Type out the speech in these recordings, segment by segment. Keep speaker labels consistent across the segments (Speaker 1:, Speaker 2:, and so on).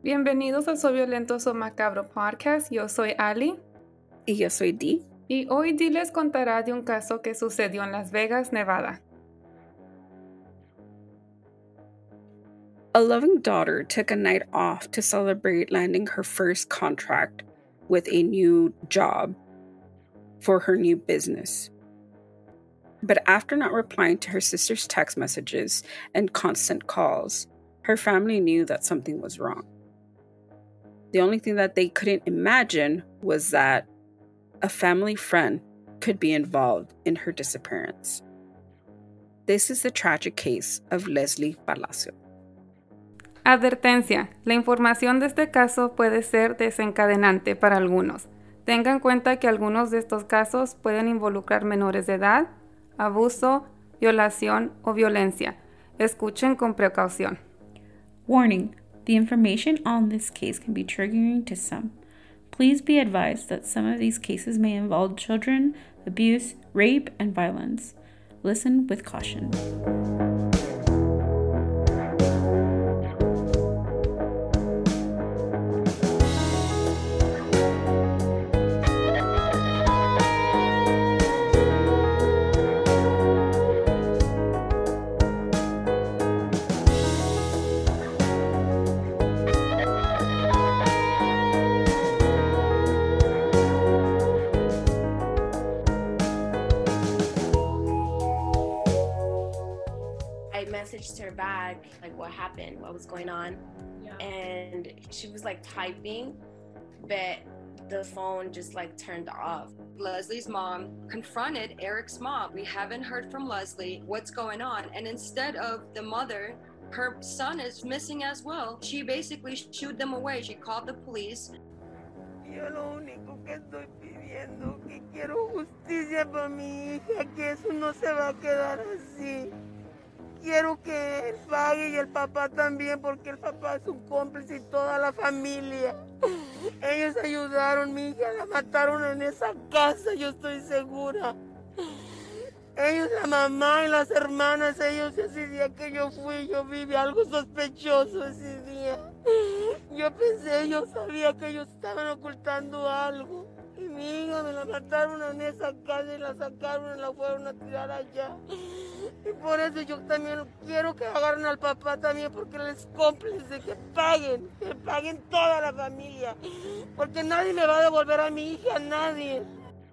Speaker 1: Bienvenidos a Soy Violento So Macabro Podcast. Yo soy Ali.
Speaker 2: Y yo soy Dee.
Speaker 1: Y hoy Dee les contará de un caso que sucedió en Las Vegas, Nevada.
Speaker 2: A loving daughter took a night off to celebrate landing her first contract with a new job for her new business. But after not replying to her sister's text messages and constant calls, her family knew that something was wrong. The only thing that they couldn't imagine was that a family friend could be involved in her disappearance. This is the tragic case of Lesly Palacio.
Speaker 1: Advertencia. La información de este caso puede ser desencadenante para algunos. Tengan en cuenta que algunos de estos casos pueden involucrar menores de edad, abuso, violación o violencia. Escuchen con precaución.
Speaker 3: Warning. The information on this case can be triggering to some. Please be advised that some of these cases may involve children, abuse, rape, and violence. Listen with caution.
Speaker 4: Like typing but the phone just like turned off.
Speaker 5: Lesly's mom confronted erick's mom we haven't heard from lesly. What's going on? And instead of the mother her son is missing as well. She basically shooed them away. She called the police.
Speaker 6: Yo lo único que estoy pidiendo que quiero justicia para mi hija, que eso no se va a quedar así. Quiero que él pague y el papá también, porque el papá es un cómplice y toda la familia. Ellos ayudaron, mi hija la mataron en esa casa, yo estoy segura. Ellos, la mamá y las hermanas, ellos ese día que yo fui, yo vi algo sospechoso ese día. Yo pensé, yo sabía que ellos estaban ocultando algo. Y mi hija me la mataron en esa casa y la sacaron y la fueron a tirar allá. Y por eso yo también quiero que agarren al papá también porque cómplice, que paguen, que paguen toda la familia. Porque nadie va a devolver a mi hija, nadie.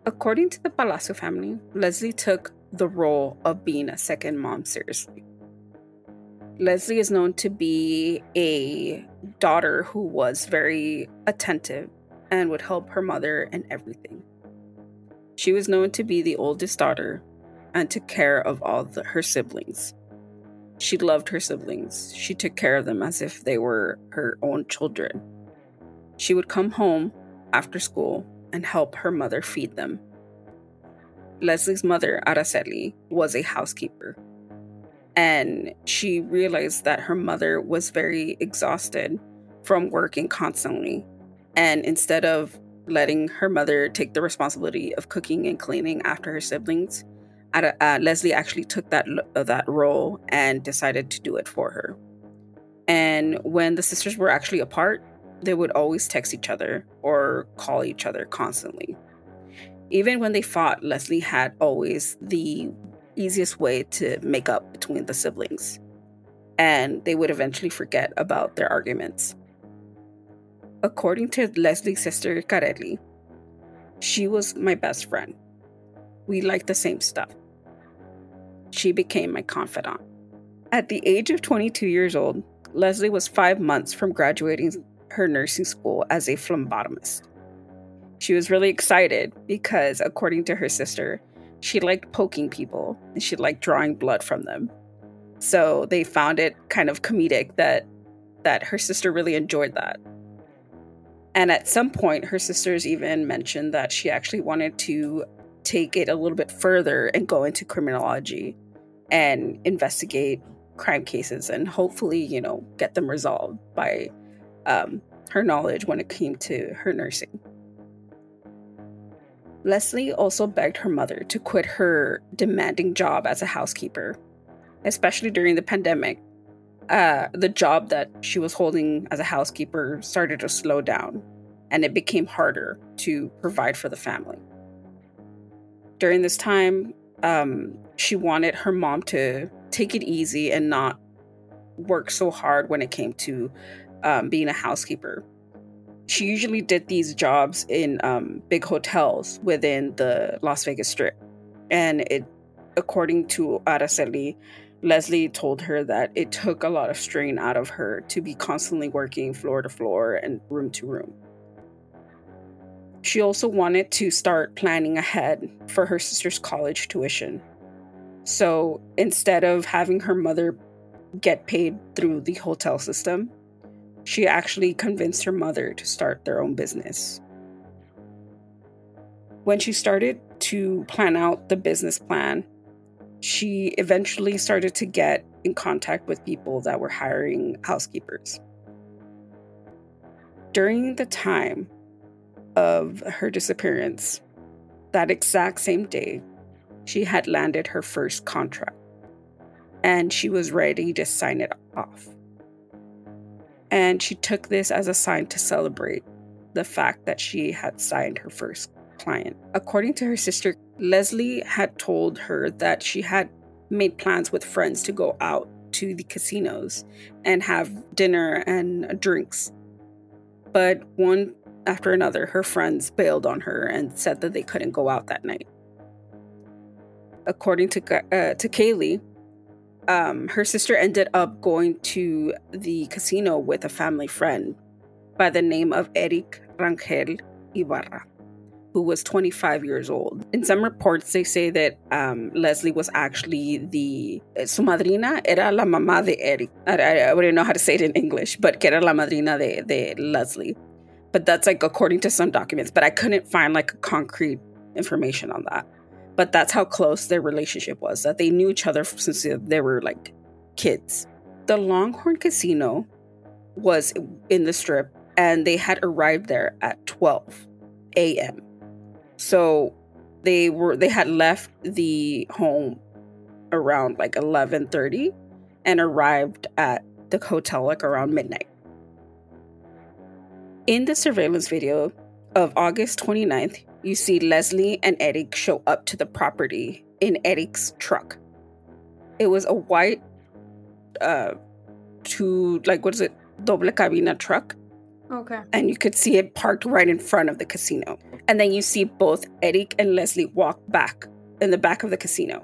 Speaker 2: According to the Palacio family, Lesly took the role of being a second mom seriously. Lesly is known to be a daughter who was very attentive and would help her mother in everything. She was known to be the oldest daughter and took care of all the, her siblings. She loved her siblings. She took care of them as if they were her own children. She would come home after school and help her mother feed them. Lesly's mother, Araceli, was a housekeeper. And she realized that her mother was very exhausted from working constantly and instead of letting her mother take the responsibility of cooking and cleaning after her siblings, uh, Lesly actually took that uh, that role and decided to do it for her. And when the sisters were actually apart, they would always text each other or call each other constantly. Even when they fought, Lesly had always the easiest way to make up between the siblings. And they would eventually forget about their arguments. According to Lesly's sister Carelli, she was my best friend. We liked the same stuff. She became my confidant. At the age of 22 years old, Lesly was five months from graduating her nursing school as a phlebotomist. She was really excited because, according to her sister, she liked poking people and she liked drawing blood from them. So they found it kind of comedic that that her sister really enjoyed that. And at some point, her sisters even mentioned that she actually wanted to take it a little bit further and go into criminology and investigate crime cases and hopefully, you know, get them resolved by um, her knowledge when it came to her nursing. Lesly also begged her mother to quit her demanding job as a housekeeper, especially during the pandemic. Uh, the job that she was holding as a housekeeper started to slow down, and it became harder to provide for the family. During this time, um, she wanted her mom to take it easy and not work so hard when it came to um, being a housekeeper. She usually did these jobs in um, big hotels within the Las Vegas Strip. And it, according to Araceli, Lesly told her that it took a lot of strain out of her to be constantly working floor to floor and room to room. She also wanted to start planning ahead for her sister's college tuition. So instead of having her mother get paid through the hotel system, she actually convinced her mother to start their own business. When she started to plan out the business plan, she eventually started to get in contact with people that were hiring housekeepers. During the time of her disappearance, that exact same day, she had landed her first contract and she was ready to sign it off and she took this as a sign to celebrate the fact that she had signed her first client. According to her sister, Lesly had told her that she had made plans with friends to go out to the casinos and have dinner and drinks. But one after another, her friends bailed on her and said that they couldn't go out that night. According to uh, to Kaylee, um, her sister ended up going to the casino with a family friend by the name of Erick Rangel Ibarra, who was 25 years old. In some reports, they say that um, Lesly was actually the su madrina era la mamá de Erick. I, I, I, wouldn't know how to say it in English, but que era la madrina de, de Lesly. But that's like according to some documents, but I couldn't find like concrete information on that. But that's how close their relationship was that they knew each other since they were like kids. The longhorn casino was in the strip and they had arrived there at 12 a.m so they were they had left the home around like 11:30 and arrived at the hotel like around midnight in the surveillance video of August 29th you see Lesly and Erick show up to the property in Erick's truck. It was a white, uh, two, like, what is it? Doble cabina truck.
Speaker 1: Okay.
Speaker 2: And you could see it parked right in front of the casino. And then you see both Erick and Lesly walk back in the back of the casino.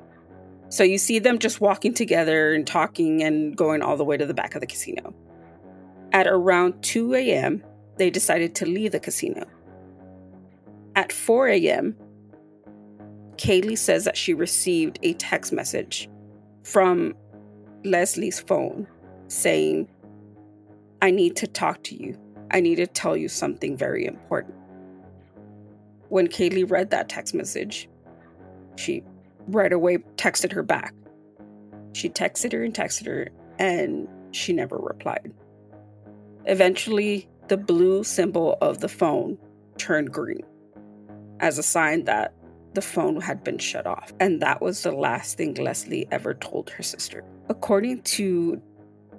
Speaker 2: So you see them just walking together and talking and going all the way to the back of the casino. At around 2 a.m., they decided to leave the casino. At 4 a.m., Kaylee says that she received a text message from Lesly's phone saying, I need to talk to you. I need to tell you something very important. When Kaylee read that text message, she right away texted her back. She texted her and texted her, and she never replied. Eventually, the blue symbol of the phone turned green as a sign that the phone had been shut off. And that was the last thing Lesly ever told her sister. According to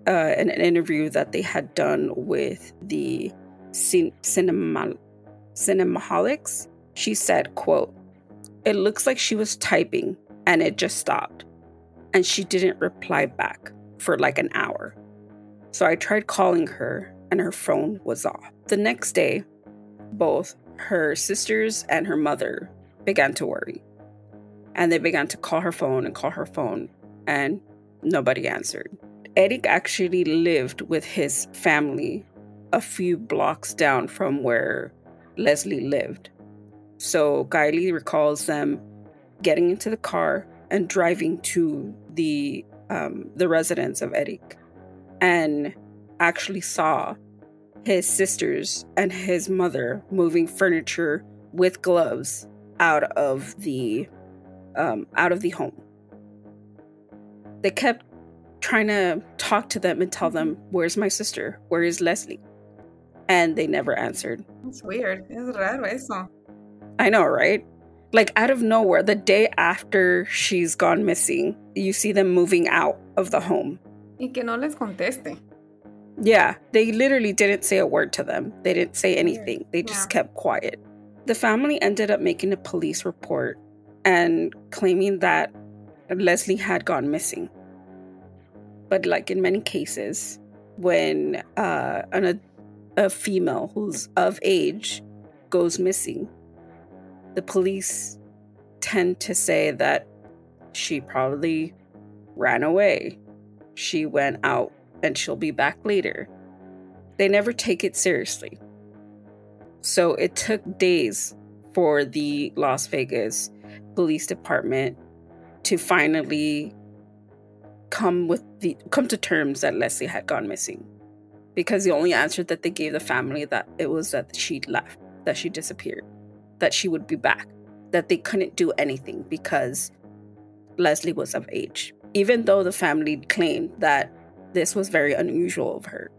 Speaker 2: uh, an, an, interview that they had done with the cin- cinema, cinemaholics, she said, quote, it looks like she was typing and it just stopped. And she didn't reply back for like an hour. So I tried calling her and her phone was off. The next day, both her sisters and her mother began to worry. And they began to call her phone and call her phone, and nobody answered. Erick actually lived with his family a few blocks down from where Lesly lived. So Kylie recalls them getting into the car and driving to the um, the residence of Erick and actually saw his sisters and his mother moving furniture with gloves out of the um, out of the home. They kept trying to talk to them and tell them, "Where's my sister? Where is Lesly?" And they never answered.
Speaker 1: It's weird. Es raro eso.
Speaker 2: I know, right? Like out of nowhere, the day after she's gone missing, you see them moving out of the home.
Speaker 1: Y que no les conteste.
Speaker 2: Yeah, they literally didn't say a word to them. They didn't say anything. They just
Speaker 1: Yeah.
Speaker 2: kept quiet. The family ended up making a police report and claiming that Lesly had gone missing. But like in many cases, when uh, an, a female who's of age goes missing, the police tend to say that she probably ran away. She went out and she'll be back later. They never take it seriously. So it took days for the Las Vegas Police Department to finally come with the come to terms that Lesly had gone missing. Because the only answer that they gave the family that it was that she'd left, that she disappeared, that she would be back, that they couldn't do anything because Lesly was of age. Even though the family claimed that this was very unusual of her,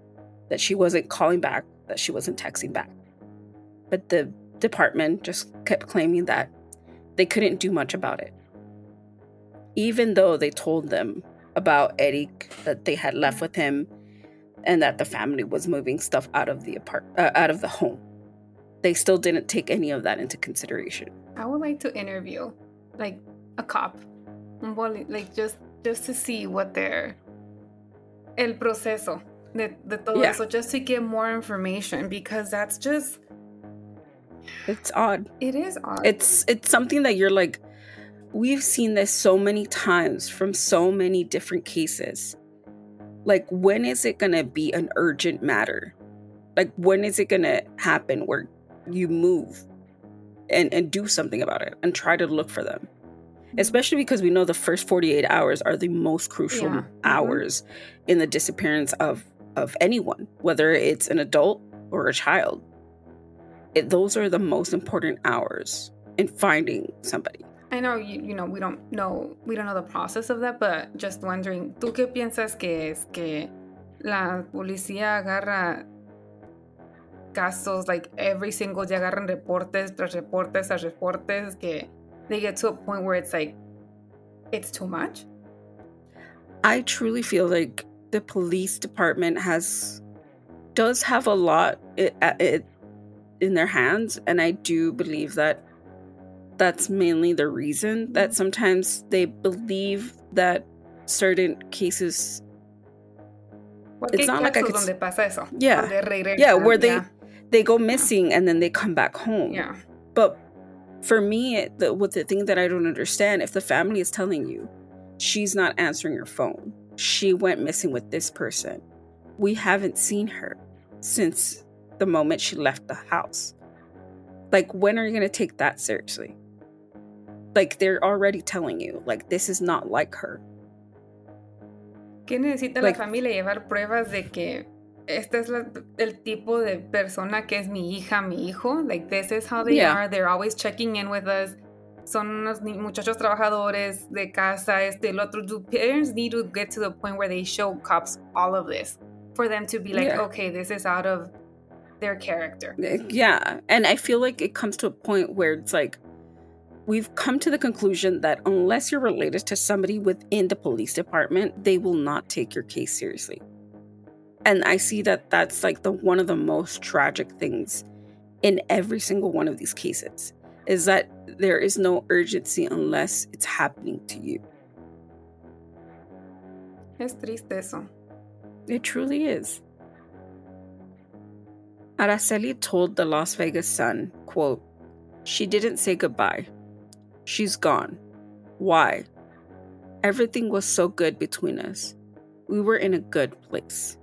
Speaker 2: that she wasn't calling back, that she wasn't texting back. But the department just kept claiming that they couldn't do much about it. Even though they told them about Erick, that they had left with him, and that the family was moving stuff out of the apart uh, out of the home, they still didn't take any of that into consideration.
Speaker 1: I would like to interview like a cop. Like just just to see what their el proceso de, de todo
Speaker 2: Yeah.
Speaker 1: eso, just to get more information because that's just
Speaker 2: It's odd.
Speaker 1: it is odd.
Speaker 2: it's it's something that you're like we've seen this so many times from so many different cases like when is it going to be an urgent matter like when is it going to happen where you move and and do something about it and try to look for them especially because we know the first 48 hours are the most crucial
Speaker 1: Yeah. Mhm.
Speaker 2: hours in the disappearance of of anyone whether it's an adult or a child it, those are the most important hours in finding somebody
Speaker 1: I know you, you know we don't know we don't know the process of that, but just wondering, ¿tú qué piensas que es que la policía agarra casos like every single día agarran reportes tras reportes tras reportes que they get to a point where it's like it's too much?
Speaker 2: i truly feel like the police department has does have a lot it, it, in their hands and i do believe that that's mainly the reason that mm-hmm. sometimes they believe that certain cases It's not like I could
Speaker 1: donde pasa eso.
Speaker 2: Yeah. Yeah where they
Speaker 1: yeah,
Speaker 2: they go missing and then they come back home
Speaker 1: yeah.
Speaker 2: But for me, the, what the thing that I don't understand, if the family is telling you she's not answering your phone, she went missing with this person, we haven't seen her since the moment she left the house. Like, when are you going to take that seriously? Like, they're already telling you, like, this is not like her.
Speaker 1: ¿Qué necesita
Speaker 2: Like-
Speaker 1: la familia llevar pruebas de que este es la- el tipo de persona que es mi hija, mi hijo? Like this is how they
Speaker 2: Yeah.
Speaker 1: are. They're always checking in with us. Son unos muchachos trabajadores de casa, este, el otro. Do parents need to get to the point where they show cops all of this for them to be like,
Speaker 2: Yeah.
Speaker 1: okay, this is out of their character.
Speaker 2: Eh, yeah. And I feel like it comes to a point where it's like, we've come to the conclusion that unless you're related to somebody within the police department, they will not take your case seriously. And I see that that's like the one of the most tragic things in every single one of these cases is that there is no urgency unless it's happening to you.
Speaker 1: Es triste eso.
Speaker 2: It truly is. Araceli told the Las Vegas Sun, quote, She didn't say goodbye. She's gone. Why? Everything was so good between us. We were in a good place.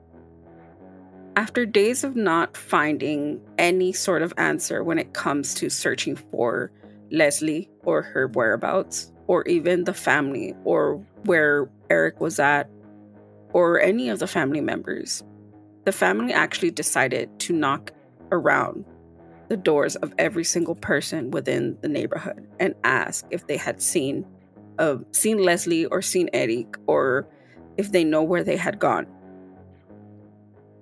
Speaker 2: After days of not finding any sort of answer when it comes to searching for Lesly or her whereabouts, or even the family or where Erick was at or any of the family members. The family actually decided to knock around the doors of every single person within the neighborhood and ask if they had seen uh, seen Lesly or seen Erick or if they know where they had gone.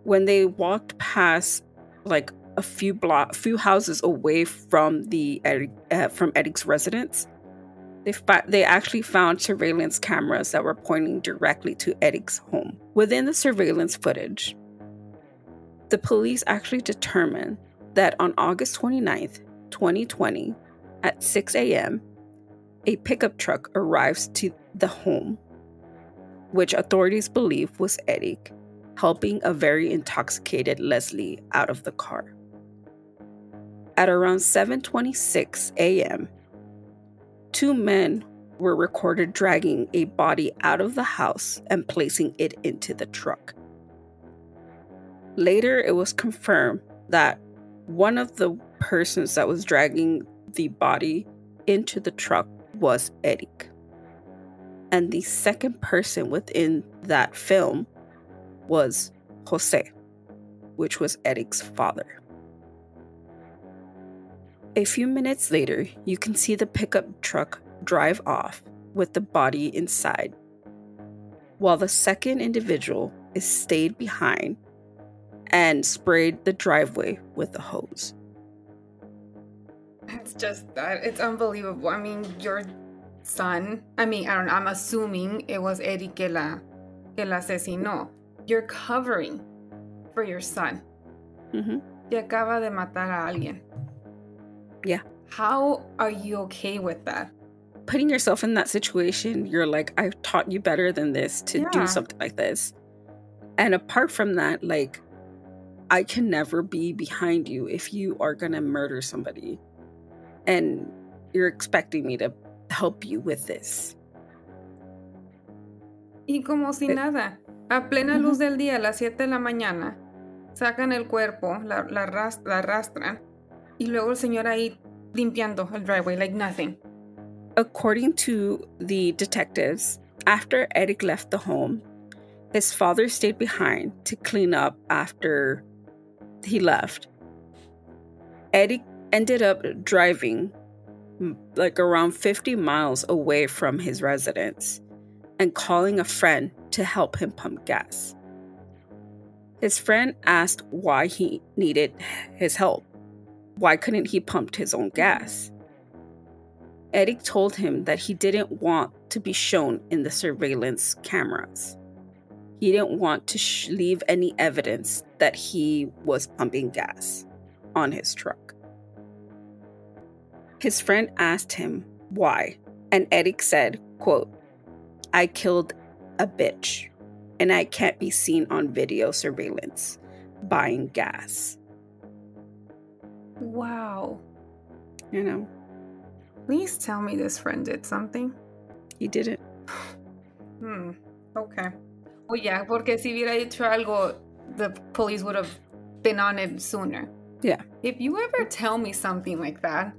Speaker 2: When they walked past like a few block few houses away from the uh, from Erick's residence, they, they actually found surveillance cameras that were pointing directly to Erick's home. Within the surveillance footage, the police actually determined that on August 29th, 2020, at 6 a.m., a pickup truck arrives to the home, which authorities believe was Erick, helping a very intoxicated Lesly out of the car. At around 7:26 a.m., two men were recorded dragging a body out of the house and placing it into the truck. Later, it was confirmed that one of the persons that was dragging the body into the truck was Erick. And the second person within that film was Jose, which was Erick's father. A few minutes later, you can see the pickup truck drive off with the body inside, while the second individual is stayed behind and sprayed the driveway with a hose.
Speaker 1: It's just that it's unbelievable. I mean, your son. I mean, I don't. I'm assuming it was Erick que la que la asesinó. You're covering for your son.
Speaker 2: Mm-hmm.
Speaker 1: Y acaba de matar a alguien.
Speaker 2: Yeah.
Speaker 1: How are you okay with that?
Speaker 2: Putting yourself in that situation, you're like, I've taught you better than this to
Speaker 1: Yeah.
Speaker 2: do something like this. And apart from that, like, I can never be behind you if you are gonna murder somebody. And you're expecting me to help you with this.
Speaker 1: Y como si
Speaker 2: Eh,
Speaker 1: nada, a plena luz del día, a las 7 de la mañana, sacan el cuerpo, la, la, arras- la arrastran, y luego el señor ahí limpiando el driveway, like nothing.
Speaker 2: According to the detectives, after Erick left the home, his father stayed behind to clean up after he left. Erick ended up driving like around 50 miles away from his residence and calling a friend to help him pump gas. His friend asked why he needed his help. Why couldn't he pump his own gas? Erick told him that he didn't want to be shown in the surveillance cameras. He didn't want to sh- leave any evidence that he was pumping gas on his truck. His friend asked him why, and Eric said, quote, I killed a bitch, and I can't be seen on video surveillance buying gas.
Speaker 1: Wow.
Speaker 2: You know,
Speaker 1: Please tell me this friend did something.
Speaker 2: he didn't.
Speaker 1: Hmm. Okay. Oh yeah, porque si hubiera dicho algo, the police would have been on it sooner.
Speaker 2: Yeah.
Speaker 1: If you ever tell me something like that,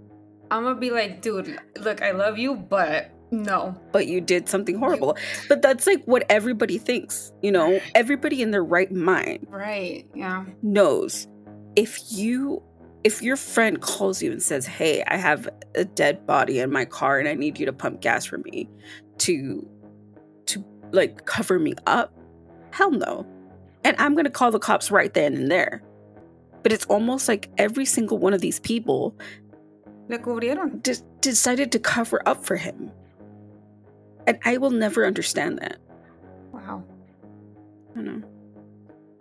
Speaker 1: I'm gonna be like, dude, look, I love you, but no.
Speaker 2: but you did something horrible. But that's like what everybody thinks, you know? Everybody in their right mind
Speaker 1: Right. Yeah.
Speaker 2: knows if you if your friend calls you and says, "Hey, I have a dead body in my car and I need you to pump gas for me to to like cover me up." Hell no. And I'm going to call the cops right then and there. But it's almost like every single one of these people just decided to cover up for him. And I will never understand that.
Speaker 1: Wow.
Speaker 2: I know.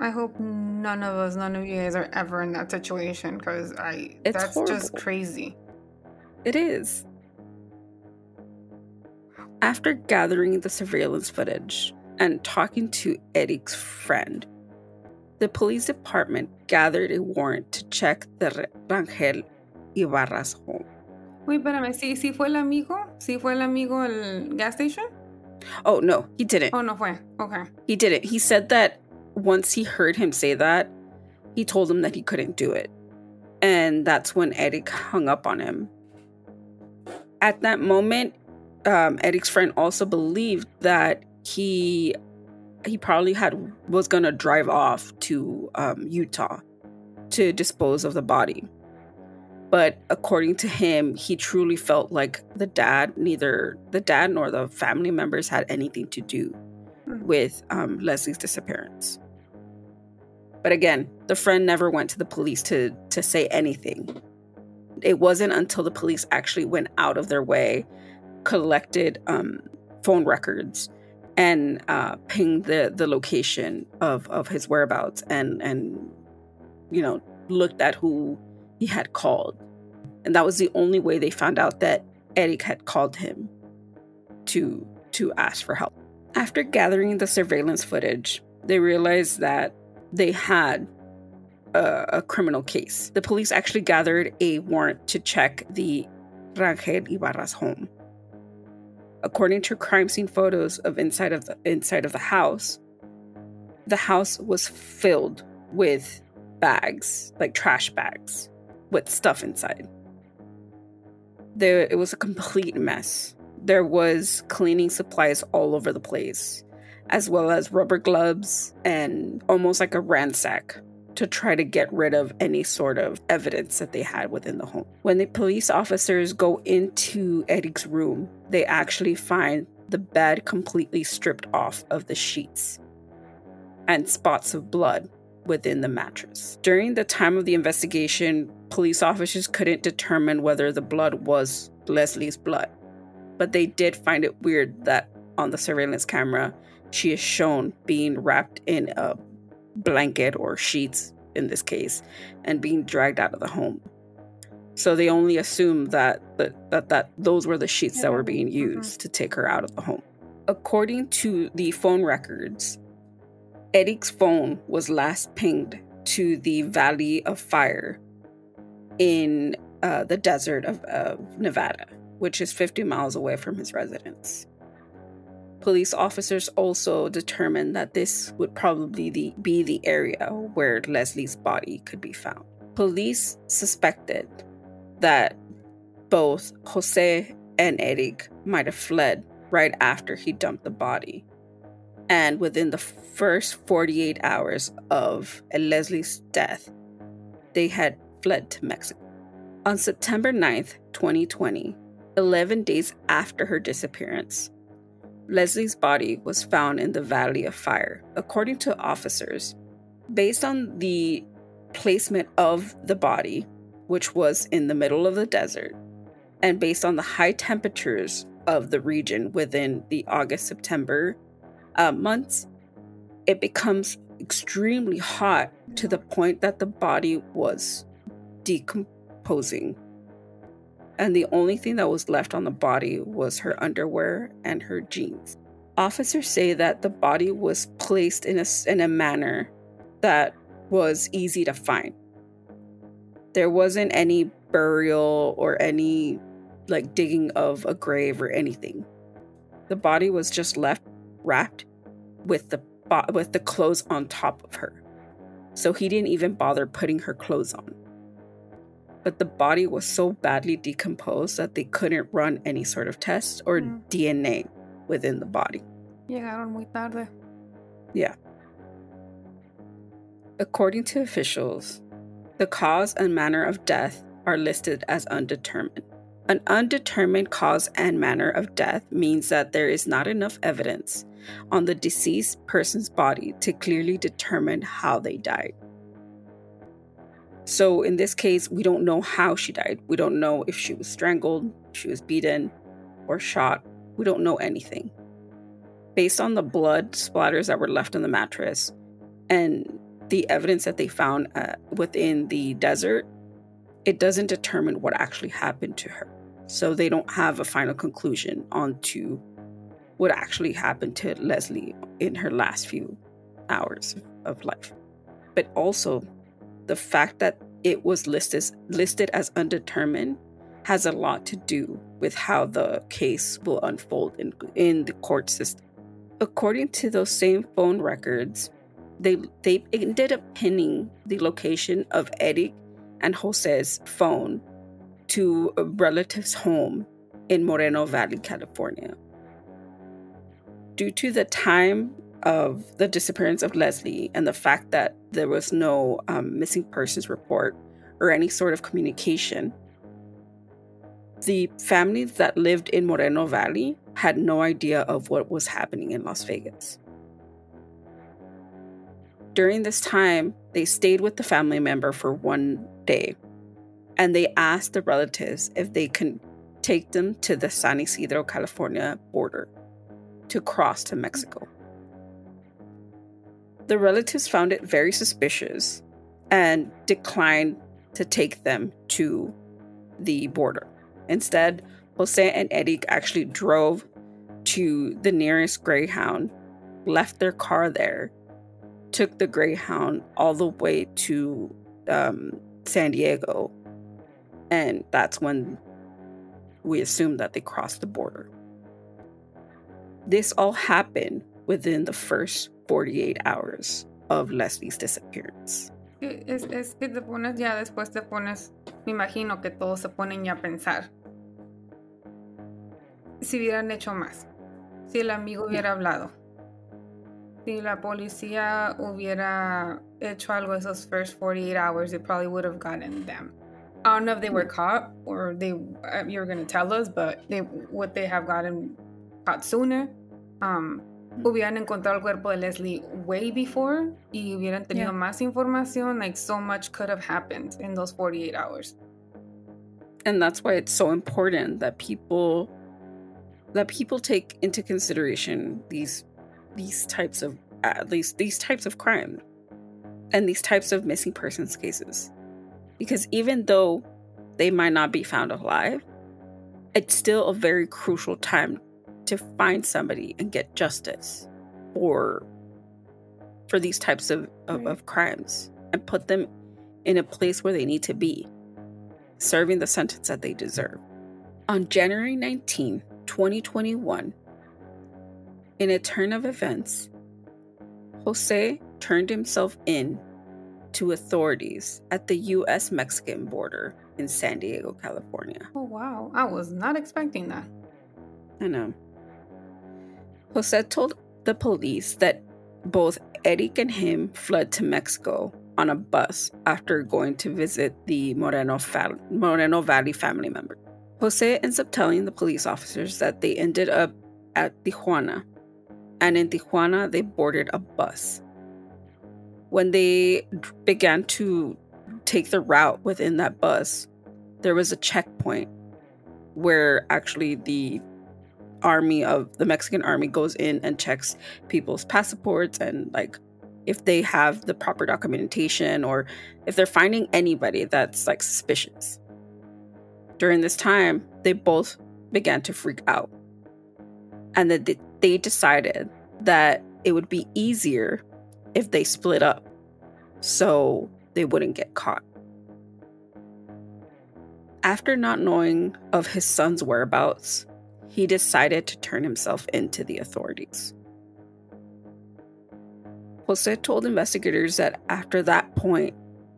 Speaker 1: I hope none of us, none of you guys are ever in that situation because I
Speaker 2: It's
Speaker 1: that's just crazy.
Speaker 2: It is. After gathering the surveillance footage and talking to Erick's friend, the police department gathered a warrant to check the Rangel Ibarra's home.
Speaker 1: Wait, espérame, ¿sí, sí fue el amigo? ¿Sí fue el amigo el gas station?
Speaker 2: Oh, no, he didn't.
Speaker 1: Oh, no fue. Okay.
Speaker 2: He didn't. He said that once he heard him say that, he told him that he couldn't do it. And that's when Erick hung up on him. At that moment, um, Erick's friend also believed that he he probably had was gonna drive off to um, Utah to dispose of the body. But according to him, he truly felt like the dad, neither the dad nor the family members had anything to do hmm. with um, Lesly's disappearance. But again, the friend never went to the police to to say anything. It wasn't until the police actually went out of their way, collected um, phone records, and uh, pinged the the location of of his whereabouts, and and you know looked at who he had called. And that was the only way they found out that Erick had called him to to ask for help. After gathering the surveillance footage, they realized that they had a, a criminal case. The police actually gathered a warrant to check the Rangel Ibarra's home. According to crime scene photos of inside of the inside of the house, the house was filled with bags, like trash bags, with stuff inside. There, it was a complete mess. There was cleaning supplies all over the place, as well as rubber gloves and almost like a ransack to try to get rid of any sort of evidence that they had within the home. When the police officers go into Erick's room, they actually find the bed completely stripped off of the sheets and spots of blood within the mattress. During the time of the investigation, police officers couldn't determine whether the blood was Lesly's blood, but they did find it weird that on the surveillance camera, she is shown being wrapped in a blanket or sheets in this case and being dragged out of the home. So they only assume that that that, that those were the sheets that were being mm-hmm. used to take her out of the home. According to the phone records, Erick's phone was last pinged to the Valley of Fire in uh, the desert of, of Nevada, which is 50 miles away from his residence. Police officers also determined that this would probably the, be the area where Lesly's body could be found. Police suspected that both Jose and Erick might have fled right after he dumped the body and within the first 48 hours of Lesly's death, they had fled to Mexico. On September 9th, 2020, 11 days after her disappearance, Lesly's body was found in the Valley of Fire. According to officers, based on the placement of the body, which was in the middle of the desert, and based on the high temperatures of the region within the August September uh, months, it becomes extremely hot to the point that the body was decomposing. And the only thing that was left on the body was her underwear and her jeans. Officers say that the body was placed in a, in a manner that was easy to find. There wasn't any burial or any like digging of a grave or anything. The body was just left wrapped with the with the clothes on top of her. So he didn't even bother putting her clothes on. But the body was so badly decomposed that they couldn't run any sort of test or mm. DNA within the body.
Speaker 1: Llegaron muy tarde.
Speaker 2: Yeah. According to officials, the cause and manner of death are listed as undetermined. An undetermined cause and manner of death means that there is not enough evidence on the deceased person's body to clearly determine how they died. So, in this case, we don't know how she died. We don't know if she was strangled, she was beaten, or shot. We don't know anything. Based on the blood splatters that were left on the mattress and the evidence that they found uh, within the desert, it doesn't determine what actually happened to her. So they don't have a final conclusion onto what actually happened to Lesly in her last few hours of life. But also, the fact that it was listed, listed as undetermined has a lot to do with how the case will unfold in, in the court system. According to those same phone records, they, they ended up pinning the location of Erick and Jose's phone to a relative's home in Moreno Valley, California. due to the time of the disappearance of Lesly and the fact that there was no um, missing persons report or any sort of communication, the families that lived in Moreno Valley had no idea of what was happening in Las Vegas. During this time, they stayed with the family member for one day and they asked the relatives if they could take them to the San Ysidro, California border to cross to Mexico. The relatives found it very suspicious and declined to take them to the border. Instead, Jose and Erick actually drove to the nearest Greyhound, left their car there, took the Greyhound all the way to um, San Diego, and that's when we assume that they crossed the border. This all happened within the first 48 hours of Lesly's disappearance.
Speaker 1: Es, es que te pones ya después te pones, me imagino que todos se ponen ya a pensar. Si hubieran hecho más, si el amigo hubiera hablado, si la policía hubiera hecho algo esos first 48 hours, it probably would have gotten them. I don't know if they were caught or they uh, you were gonna tell us, but they would they have gotten caught sooner. Um, hubieran encontrado el cuerpo de Lesly way before y hubieran tenido yeah. más información. Like so much could have happened in those 48 hours.
Speaker 2: And that's why it's so important that people that people take into consideration these these types of at least these types of crime and these types of missing persons cases because even though they might not be found alive, it's still a very crucial time to find somebody and get justice for for these types of, of, of crimes and put them in a place where they need to be, serving the sentence that they deserve. On January 19, 2021, in a turn of events, Jose turned himself in to authorities at the US Mexican border in San Diego, California.
Speaker 1: Oh, wow. I was not expecting that.
Speaker 2: I know. Jose told the police that both Erick and him fled to Mexico on a bus after going to visit the Moreno, fa- Moreno Valley family member. Jose ends up telling the police officers that they ended up at Tijuana, and in Tijuana, they boarded a bus when they began to take the route within that bus, there was a checkpoint where actually the army of the Mexican army goes in and checks people's passports and like if they have the proper documentation or if they're finding anybody that's like suspicious. During this time, they both began to freak out. And that they decided that it would be easier if they split up so they wouldn't get caught. After not knowing of his son's whereabouts, he decided to turn himself into the authorities. Jose told investigators that after that point,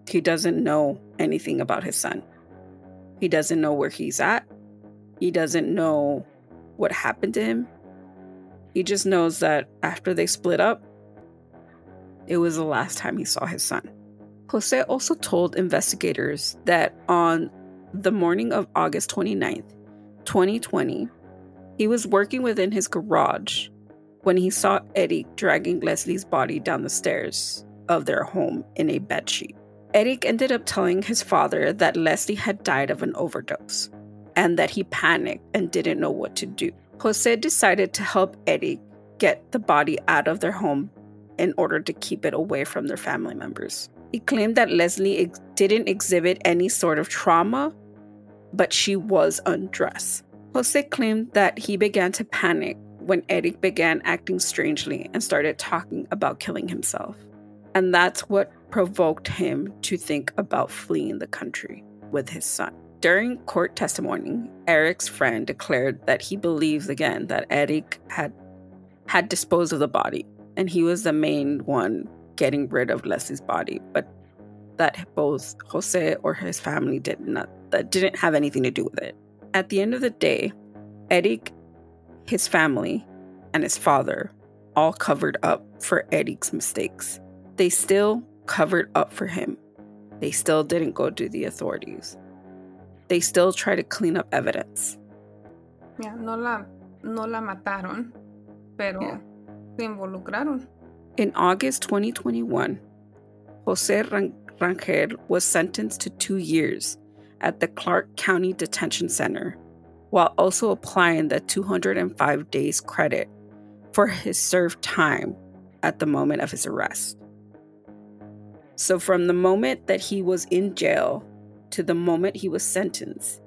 Speaker 2: he doesn't know anything about his son. He doesn't know where he's at. He doesn't know what happened to him. He just knows that after they split up, it was the last time he saw his son. Jose also told investigators that on the morning of August 29th, 2020, he was working within his garage when he saw Erick dragging Lesly's body down the stairs of their home in a bedsheet. Erick ended up telling his father that Lesly had died of an overdose and that he panicked and didn't know what to do. Jose decided to help Erick get the body out of their home in order to keep it away from their family members. He claimed that Lesly ex- didn't exhibit any sort of trauma, but she was undressed. Jose claimed that he began to panic when Erick began acting strangely and started talking about killing himself. And that's what provoked him to think about fleeing the country with his son. During court testimony, Erick's friend declared that he believes again that Erick had had disposed of the body and he was the main one getting rid of Lesly's body, but that both Jose or his family did not that didn't have anything to do with it. At the end of the day, Erick, his family, and his father all covered up for Erick's mistakes. They still covered up for him. They still didn't go to the authorities. They still try to clean up evidence.
Speaker 1: Yeah, no la, no la mataron, pero
Speaker 2: Yeah.
Speaker 1: se involucraron.
Speaker 2: In August 2021, Jose Ran- Rangel was sentenced to two years at the Clark County Detention Center, while also applying the 205 days credit for his served time at the moment of his arrest. So, from the moment that he was in jail to the moment he was sentenced,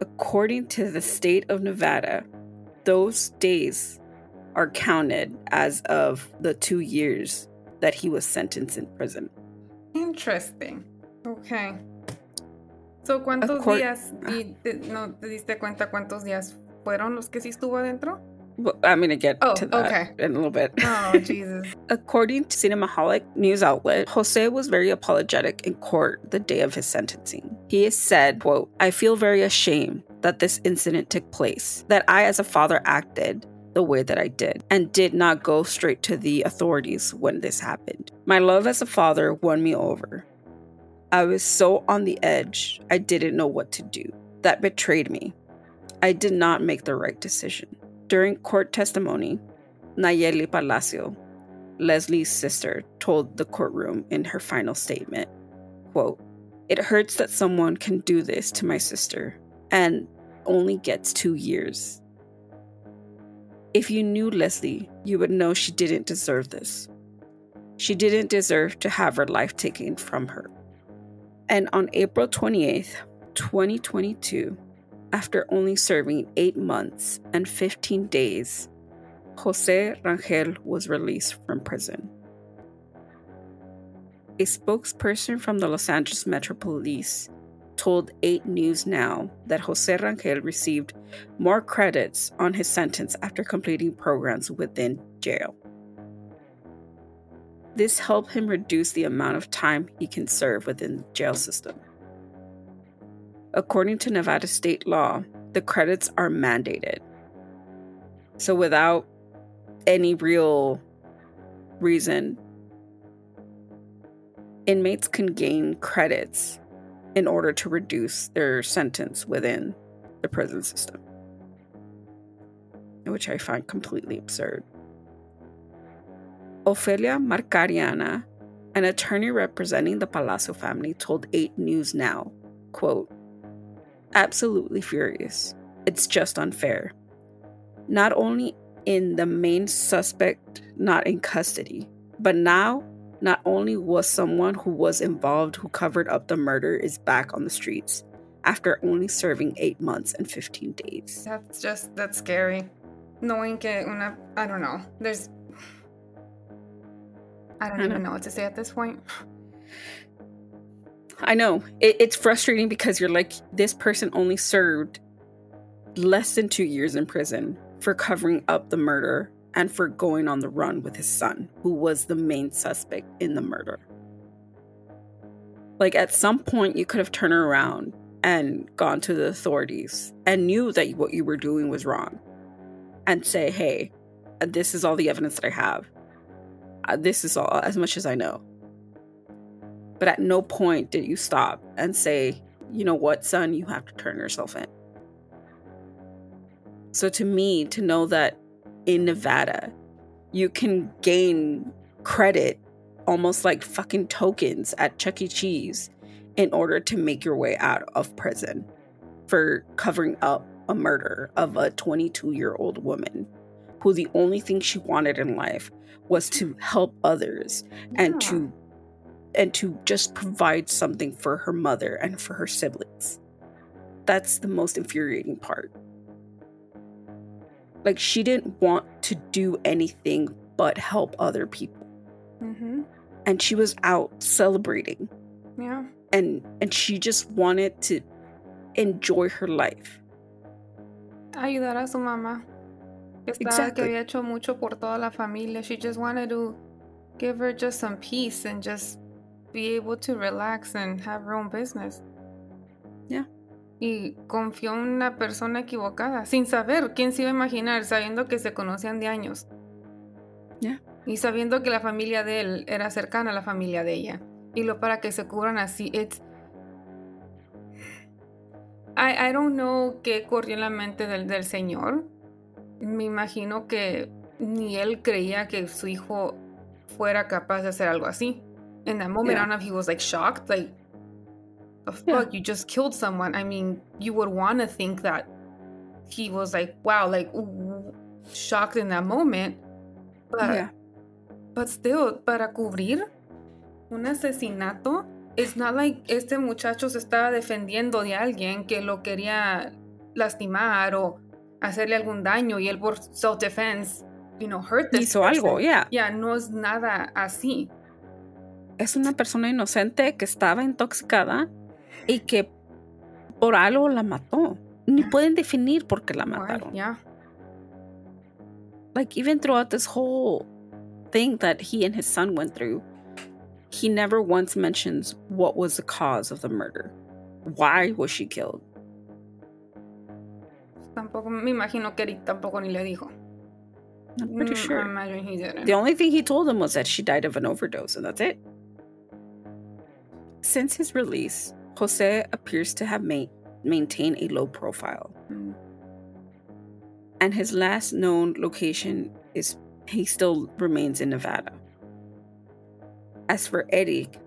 Speaker 2: according to the state of Nevada, those days are counted as of the two years that he was sentenced in prison.
Speaker 1: Interesting. Okay. So, ¿cuántos días? Y te- no te diste cuenta cuántos días fueron los que sí estuvo adentro?
Speaker 2: Well, I'm going to get
Speaker 1: Oh,
Speaker 2: to that
Speaker 1: okay.
Speaker 2: in a little bit.
Speaker 1: Oh, Jesus.
Speaker 2: According to Cinemaholic news outlet, Jose was very apologetic in court the day of his sentencing. He has said, quote, I feel very ashamed that this incident took place, that I as a father acted the way that I did and did not go straight to the authorities when this happened. My love as a father won me over. I was so on the edge, I didn't know what to do. That betrayed me. I did not make the right decision. During court testimony, Nayeli Palacio, Lesly's sister, told the courtroom in her final statement, quote, It hurts that someone can do this to my sister and only gets two years. If you knew Lesly, you would know she didn't deserve this. She didn't deserve to have her life taken from her. And on April 28th, 2022, after only serving eight months and 15 days, Jose Rangel was released from prison. A spokesperson from the Los Angeles Metro Police told 8 News Now that Jose Rangel received more credits on his sentence after completing programs within jail. This helped him reduce the amount of time he can serve within the jail system. According to Nevada state law, the credits are mandated. So, without any real reason, inmates can gain credits in order to reduce their sentence within the prison system, which I find completely absurd. Ofelia Marcariana, an attorney representing the Palacio family, told 8 News Now, quote, absolutely furious. It's just unfair. Not only in the main suspect not in custody, but now not only was someone who was involved who covered up the murder is back on the streets after only serving 8 months and 15 days.
Speaker 1: That's just, that's scary. Knowing que una, I don't know. There's, I don't
Speaker 2: I
Speaker 1: even
Speaker 2: know.
Speaker 1: know what to say at this point.
Speaker 2: I know. It, it's frustrating because you're like, this person only served less than two years in prison for covering up the murder and for going on the run with his son, who was the main suspect in the murder. Like, at some point, you could have turned around and gone to the authorities and knew that what you were doing was wrong and say, hey, this is all the evidence that I have. Uh, This is all as much as I know. But at no point did you stop and say, you know what, son, you have to turn yourself in. So to me, to know that in Nevada, you can gain credit almost like fucking tokens at Chuck E. Cheese in order to make your way out of prison for covering up a murder of a 22 year old woman who the only thing she wanted in life was to help others and to and to just provide something for her mother and for her siblings. That's the most infuriating part. Like she didn't want to do anything but help other people.
Speaker 1: Mm-hmm.
Speaker 2: And she was out celebrating
Speaker 1: Yeah.
Speaker 2: and and she just wanted to enjoy her life.
Speaker 1: Ayudar a su mamá. Que estaba,
Speaker 2: Exactly.
Speaker 1: que había hecho mucho por toda la familia. She just wanted to give her just some peace and just be able to relax and have her own business. y confió en una persona equivocada, sin saber quién se iba a imaginar, sabiendo que se conocían de años.
Speaker 2: Yeah.
Speaker 1: Y sabiendo que la familia de él era cercana a la familia de ella. Y lo para que se cubran así, it's... I, I don't know qué corrió en la mente del, del señor. Me imagino que ni él creía que su hijo fuera capaz de hacer algo así. In that moment, I don't know if he was like shocked, like, the
Speaker 2: Yeah.
Speaker 1: fuck, you just killed someone. I mean, you would want to think that he was like, wow, like, ooh, shocked in that moment. But,
Speaker 2: yeah.
Speaker 1: but still, para cubrir un asesinato, it's not like este muchacho se estaba defendiendo de alguien que lo quería lastimar o hacerle algún daño y él por self-defense, you know, hurt this
Speaker 2: Hizo algo,
Speaker 1: person.
Speaker 2: yeah.
Speaker 1: Ya, no es nada así.
Speaker 2: Es una persona inocente que estaba intoxicada y que por algo la mató. Ni pueden definir por qué la mataron.
Speaker 1: Yeah.
Speaker 2: Like even throughout this whole thing that he and his son went through, he never once mentions what was the cause of the murder. Why was she killed?
Speaker 1: Tampoco, me imagino que Erick tampoco ni le dijo.
Speaker 2: I'm pretty
Speaker 1: Mm,
Speaker 2: sure.
Speaker 1: I imagine he didn't.
Speaker 2: The only thing he told him was that she died of an overdose, and that's it. Since his release, Jose appears to have ma- maintained a low profile,
Speaker 1: Mm.
Speaker 2: and his last known location is he still remains in Nevada. As for Erick,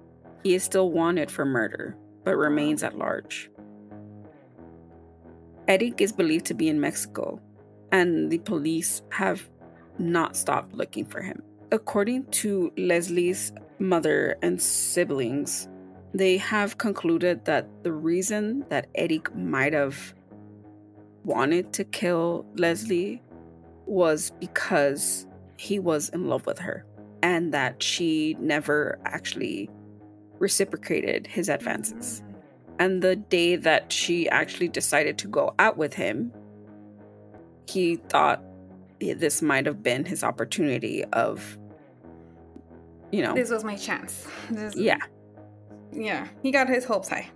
Speaker 2: he is still wanted for murder, but remains at large. Erick is believed to be in Mexico, and the police have not stopped looking for him. According to Lesly's mother and siblings, they have concluded that the reason that Erick might have wanted to kill Lesly was because he was in love with her and that she never actually reciprocated his advances. And the day that she actually decided to go out with him, he thought this might have been his opportunity of, you know,
Speaker 1: This was my chance. This-
Speaker 2: yeah,
Speaker 1: Yeah. He got his hopes high.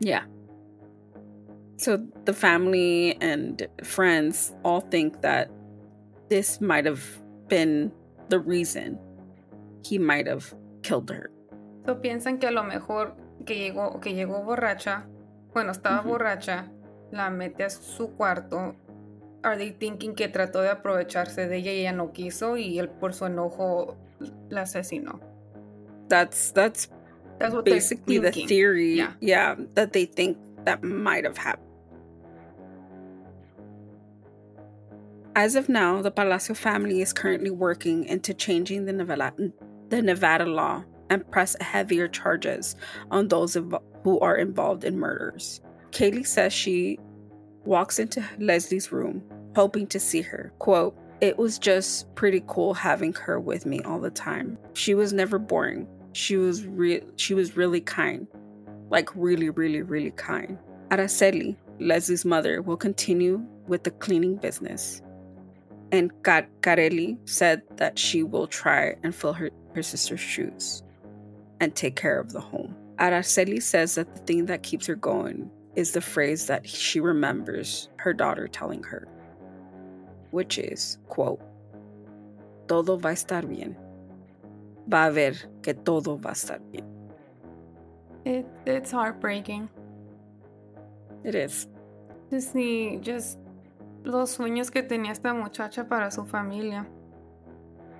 Speaker 2: yeah. So the family and friends all think that this might have been the reason he might have killed her.
Speaker 1: So piensan que a lo mejor que llegó, que llegó borracha, bueno, estaba borracha, la mete a su cuarto. Are they thinking que trató de aprovecharse de ella y ella no quiso y él por su enojo la asesinó?
Speaker 2: That's that's
Speaker 1: That's what
Speaker 2: basically the theory,
Speaker 1: Yeah.
Speaker 2: yeah, that they think that might have happened. As of now, the Palacio family is currently working into changing the Nevada, the Nevada law and press heavier charges on those who are involved in murders. Kaylee says she walks into Lesly's room, hoping to see her. Quote, it was just pretty cool having her with me all the time. She was never boring. She was re- she was really kind. Like really, really, really kind. Araceli, Lesly's mother, will continue with the cleaning business. And Car- Carelli said that she will try and fill her, her sister's shoes and take care of the home. Araceli says that the thing that keeps her going is the phrase that she remembers her daughter telling her, which is, quote, Todo va a estar bien. Va a ver que todo va a estar bien.
Speaker 1: It, it's heartbreaking.
Speaker 2: It is.
Speaker 1: Just the, just los sueños que tenía esta muchacha para su familia.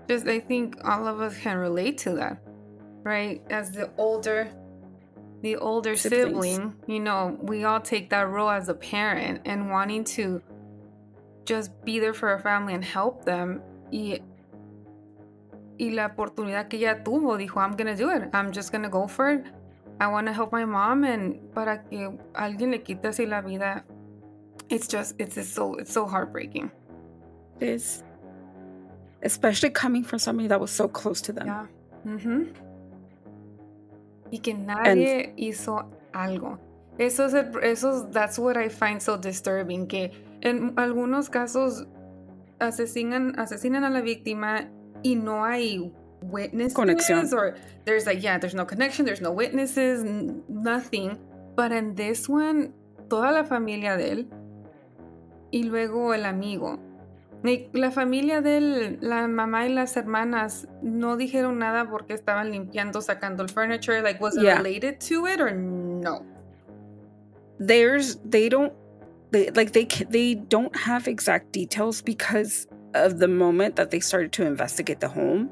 Speaker 1: Just, I think all of us can relate to that, right? As the older, the older
Speaker 2: Siblings.
Speaker 1: sibling, you know, we all take that role as a parent and wanting to just be there for our family and help them. Y, y la oportunidad que ella tuvo, dijo, I'm gonna do it. I'm just gonna go for it. I want to help my mom and para que alguien le quite así la vida. It's just, it's just so, it's so heartbreaking.
Speaker 2: It is. Especially coming from somebody that was so close to them.
Speaker 1: Yeah. Ujú. Y que nadie hizo algo. Eso es, el- eso es- that's what I find so disturbing, que en algunos casos asesinan, asesinan a la víctima y no hay witnesses.
Speaker 2: Conexión.
Speaker 1: Or there's like, yeah, there's no connection, there's no witnesses, nothing. But in this one, toda la familia de él y luego el amigo. La familia de él, la mamá y las hermanas no dijeron nada porque estaban limpiando, sacando el furniture. Like, was it
Speaker 2: Yeah.
Speaker 1: related to it or no?
Speaker 2: there's they don't they like they they don't have exact details because of the moment that they started to investigate the home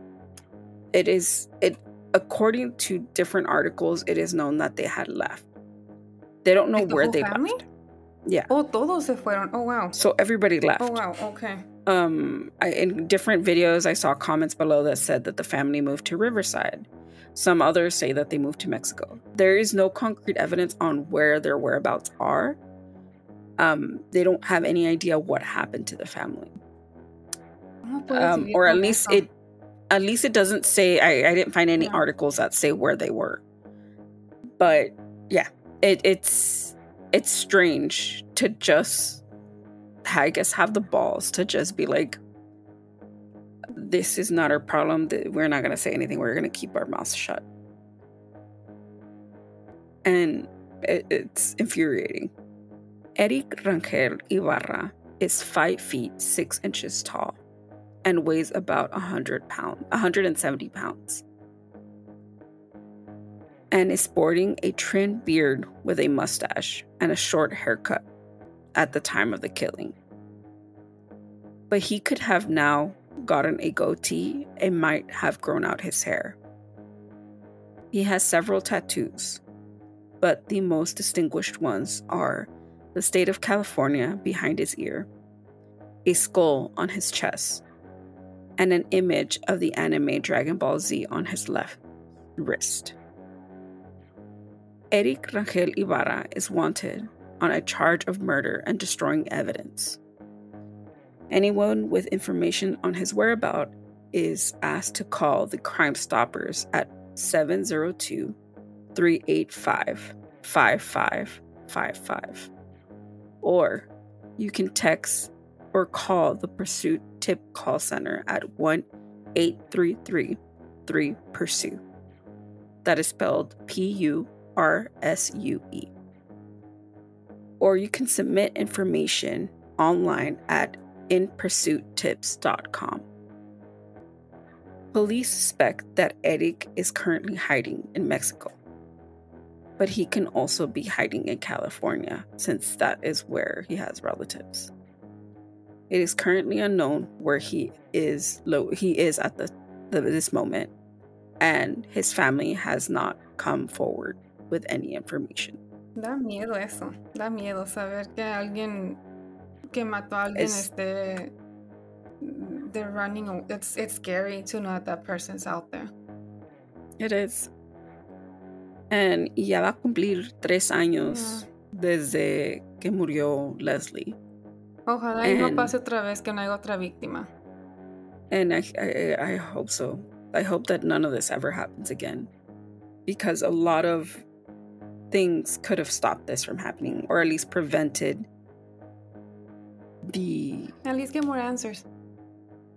Speaker 2: it is it according to different articles it is known that they had left they don't know
Speaker 1: Like
Speaker 2: where they
Speaker 1: family?
Speaker 2: left Yeah.
Speaker 1: Oh, todos se fueron. Oh, wow.
Speaker 2: so everybody oh, left
Speaker 1: Oh, wow. Okay.
Speaker 2: Um I, in different videos i saw comments below that said that the family moved to riverside. Some others say that they moved to mexico. There is no concrete evidence on where their whereabouts are. Um they don't have any idea what happened to the family. Um or at least it at least it doesn't say i, I didn't find any articles that say where they were. But yeah it, it's it's strange to just i guess have the balls to just be like this is not our problem. We're not going to say anything. We're going to keep our mouths shut. And it, it's infuriating. Erick rangel ibarra is five feet six inches tall and weighs about 100 pounds 170 pounds. And is sporting a trimmed beard with a mustache and a short haircut at the time of the killing but he could have now gotten a goatee and might have grown out his hair he has several tattoos but the most distinguished ones are the state of california behind his ear a skull on his chest and an image of the anime Dragon Ball Z on his left wrist. Erick Rangel Ibarra is wanted on a charge of murder and destroying evidence. Anyone with information on his whereabouts is asked to call the Crime Stoppers at 702 385 5555. Or you can text or call the Pursuit Tip Call Center at 1 833 3 Pursue. That is spelled P U R S U E. Or you can submit information online at inpursuittips.com. Police suspect that Erick is currently hiding in Mexico, but he can also be hiding in California since that is where he has relatives. It is currently unknown where he is he is at the, the this moment, and his family has not come forward with any information.
Speaker 1: Da miedo eso. Da miedo saber que alguien que mató a alguien
Speaker 2: Es-
Speaker 1: esté. They're running. It's, it's scary to know that that person's out there.
Speaker 2: It is. And ya va a cumplir tres años desde que murió Leslie.
Speaker 1: Ojalá y no
Speaker 2: And-
Speaker 1: pase otra vez que no haya otra víctima.
Speaker 2: And I, I I hope so. I hope that none of this ever happens again. Because a lot of things could have stopped this from happening or at least prevented the
Speaker 1: At least get more answers.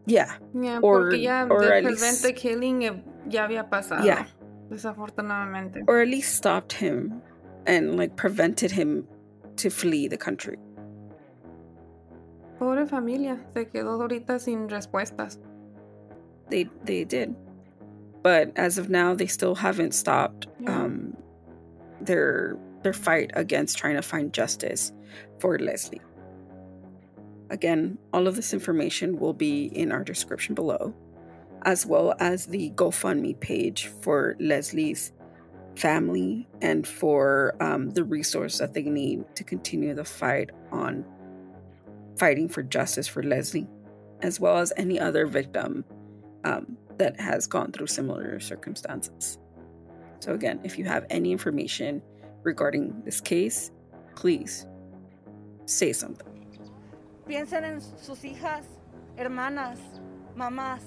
Speaker 2: yeah
Speaker 1: Yeah,
Speaker 2: Or-
Speaker 1: porque ya
Speaker 2: or
Speaker 1: the
Speaker 2: at
Speaker 1: prevent
Speaker 2: least-
Speaker 1: the killing eh, ya había pasado.
Speaker 2: Yeah.
Speaker 1: Desafortunadamente.
Speaker 2: or at least stopped him and like prevented him to flee the country.
Speaker 1: Pobre familia, se quedó ahorita sin respuestas.
Speaker 2: They they did. But as of now they still haven't stopped
Speaker 1: Yeah.
Speaker 2: um their their fight against trying to find justice for Lesly. Again, all of this information will be in our description below, as well as the GoFundMe page for Lesly's family and for um, the resource that they need to continue the fight on fighting for justice for Lesly, as well as any other victim um, that has gone through similar circumstances. So, again, if you have any information regarding this case, please say something.
Speaker 7: Piensen en sus hijas, hermanas, mamás.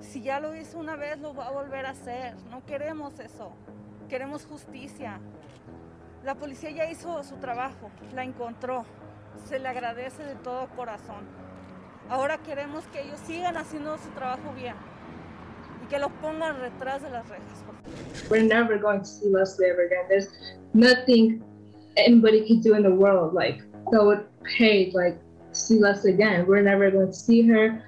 Speaker 7: Si ya lo hizo una vez, lo va a volver a hacer. No queremos eso. Queremos justicia. La policía ya hizo su trabajo, la encontró. Se le agradece de todo corazón. Ahora queremos que ellos sigan haciendo su trabajo bien que los pongan detrás de las rejas.
Speaker 8: we're never going to see Leslie ever again. There's nothing anybody could do in the world. Like that would pay like see Leslie again. We're never going to see her,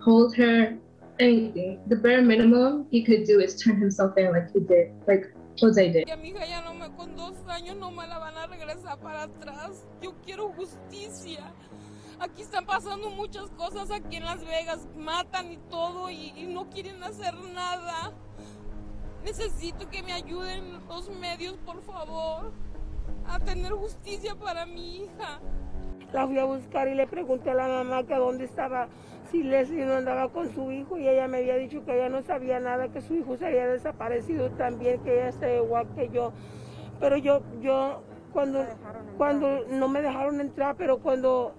Speaker 8: hold her, anything. The bare minimum he could do is turn himself in like he did, like Jose did.
Speaker 9: A mi hija ya no me, con dos años no me la van a regresar para atrás. Yo quiero justicia. Aquí están pasando muchas cosas aquí en Las Vegas. Matan y todo y, no quieren hacer nada. Necesito que me ayuden los medios, por favor, a tener justicia para mi hija.
Speaker 6: La fui a buscar y le pregunté a la mamá que dónde estaba, si Leslie no andaba con su hijo y ella me había dicho que ella no sabía nada, que su hijo se había desaparecido también, que ella está igual que yo. Pero yo, yo, cuando, cuando no me dejaron entrar, pero cuando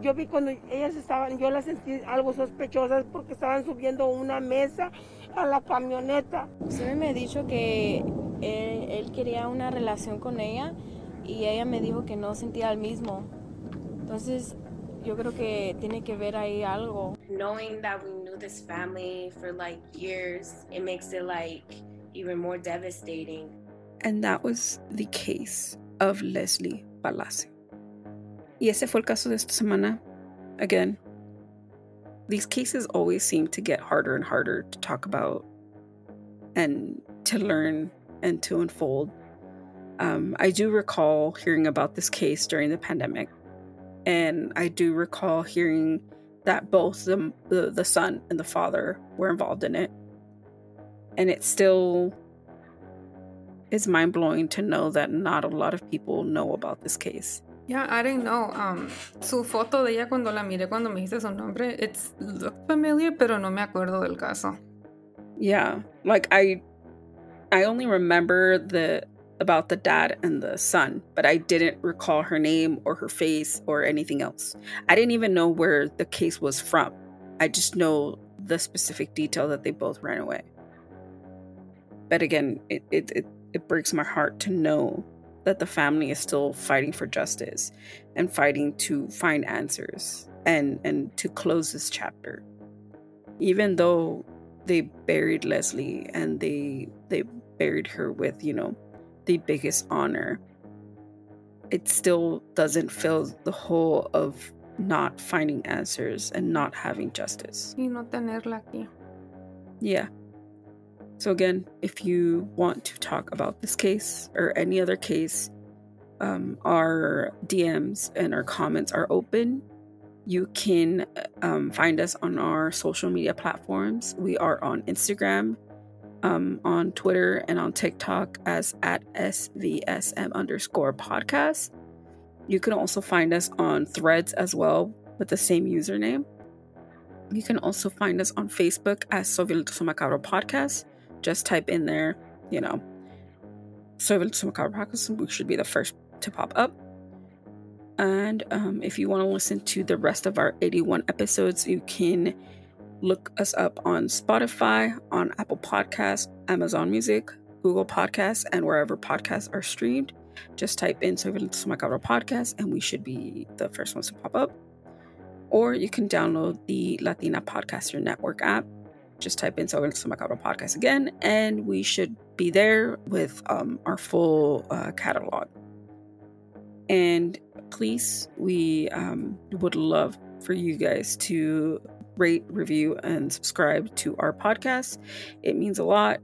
Speaker 6: yo vi cuando ellas estaban, yo las sentí algo sospechosas porque estaban subiendo una mesa a la camioneta.
Speaker 10: Usted me ha dicho que él, él quería una relación con ella y ella me dijo que no sentía el mismo. Entonces, yo creo que tiene que ver ahí algo.
Speaker 4: Knowing that we knew this family for like years, it makes it like even more devastating.
Speaker 2: And that was the case of Leslie Palacio. Y ese fue el caso de esta semana. Again, these cases always seem to get harder and harder to talk about and to learn and to unfold. Um, I do recall hearing about this case during the pandemic, and I do recall hearing that both the, the, the son and the father were involved in it. And it still is mind blowing to know that not a lot of people know about this case.
Speaker 1: Yeah, I didn't know. Um, su foto de ella cuando la miré cuando me dice su nombre, it's looked familiar, pero no me acuerdo del caso.
Speaker 2: Yeah, like I, I only remember the about the dad and the son, but I didn't recall her name or her face or anything else. I didn't even know where the case was from. I just know the specific detail that they both ran away. But again, it it it, it breaks my heart to know that the family is still fighting for justice and fighting to find answers and and to close this chapter. Even though they buried lesly and they they buried her with you know the biggest honor it still doesn't fill the hole of not finding answers and not having justice.
Speaker 1: Y no tenerla aquí.
Speaker 2: yeah so again, if you want to talk about this case or any other case, um, our DMs and our comments are open. You can um, find us on our social media platforms. We are on Instagram, um, on Twitter, and on TikTok as at SVSM underscore podcast. You can also find us on threads as well with the same username. You can also find us on Facebook as Sovilto Macabro Podcast just type in there, you know, to Macabre Practice, we should be the first to pop up. And um, if you want to listen to the rest of our 81 episodes, you can look us up on Spotify, on Apple Podcasts, Amazon Music, Google Podcasts, and wherever podcasts are streamed. Just type in Surveillance Macabre Podcast, and we should be the first ones to pop up. Or you can download the Latina Podcaster Network app just type in Surveillance Macabro podcast again, and we should be there with um, our full uh, catalog. And please, we um, would love for you guys to rate, review, and subscribe to our podcast. It means a lot.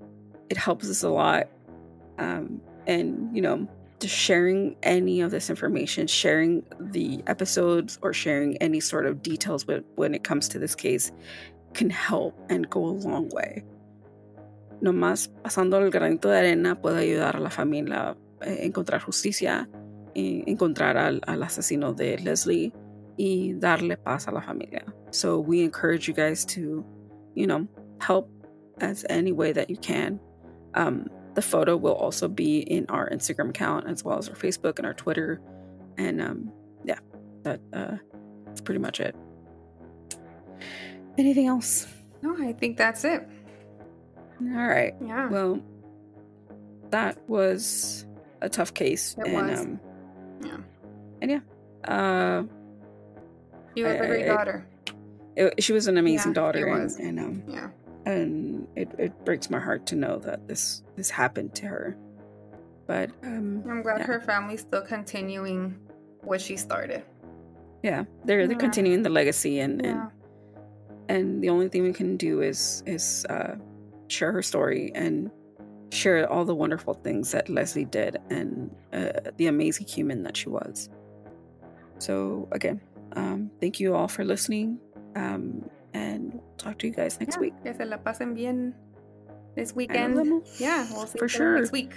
Speaker 2: It helps us a lot. Um, and, you know, just sharing any of this information, sharing the episodes, or sharing any sort of details when, when it comes to this case can help and go a long way. Nomás pasando el granito de arena puede ayudar a la familia a encontrar justicia, y encontrar al, al asesino de Lesly y darle paz a la familia. So we encourage you guys to, you know, help as any way that you can. Um, the photo will also be in our Instagram account as well as our Facebook and our Twitter. And um, yeah, that uh, that's pretty much it. Anything else?
Speaker 1: No, I think that's it.
Speaker 2: All right.
Speaker 1: Yeah.
Speaker 2: Well, that was a tough case.
Speaker 1: It
Speaker 2: and
Speaker 1: was.
Speaker 2: um
Speaker 1: Yeah.
Speaker 2: and yeah. Uh
Speaker 1: You have a
Speaker 2: I-
Speaker 1: great
Speaker 2: I-
Speaker 1: daughter.
Speaker 2: it, she was an amazing
Speaker 1: Yeah,
Speaker 2: daughter
Speaker 1: it
Speaker 2: and, and um
Speaker 1: Yeah.
Speaker 2: and it, it breaks my heart to know that this this happened to her. But um,
Speaker 1: I'm glad
Speaker 2: yeah.
Speaker 1: her family's still continuing what she started.
Speaker 2: yeah, they're they're
Speaker 1: Yeah.
Speaker 2: continuing the legacy, and and and the only thing we can do is is uh, share her story and share all the wonderful things that Lesly did and uh, the amazing human that she was. So again, um, thank you all for listening, um, and we'll talk to you guys next
Speaker 1: Yeah,
Speaker 2: week.
Speaker 1: Que se la pasen bien this weekend. Yeah, we'll see
Speaker 2: For
Speaker 1: sure next week.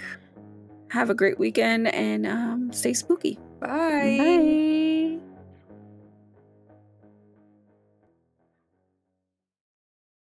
Speaker 2: Have a great weekend and um, stay spooky.
Speaker 1: Bye.
Speaker 2: Bye.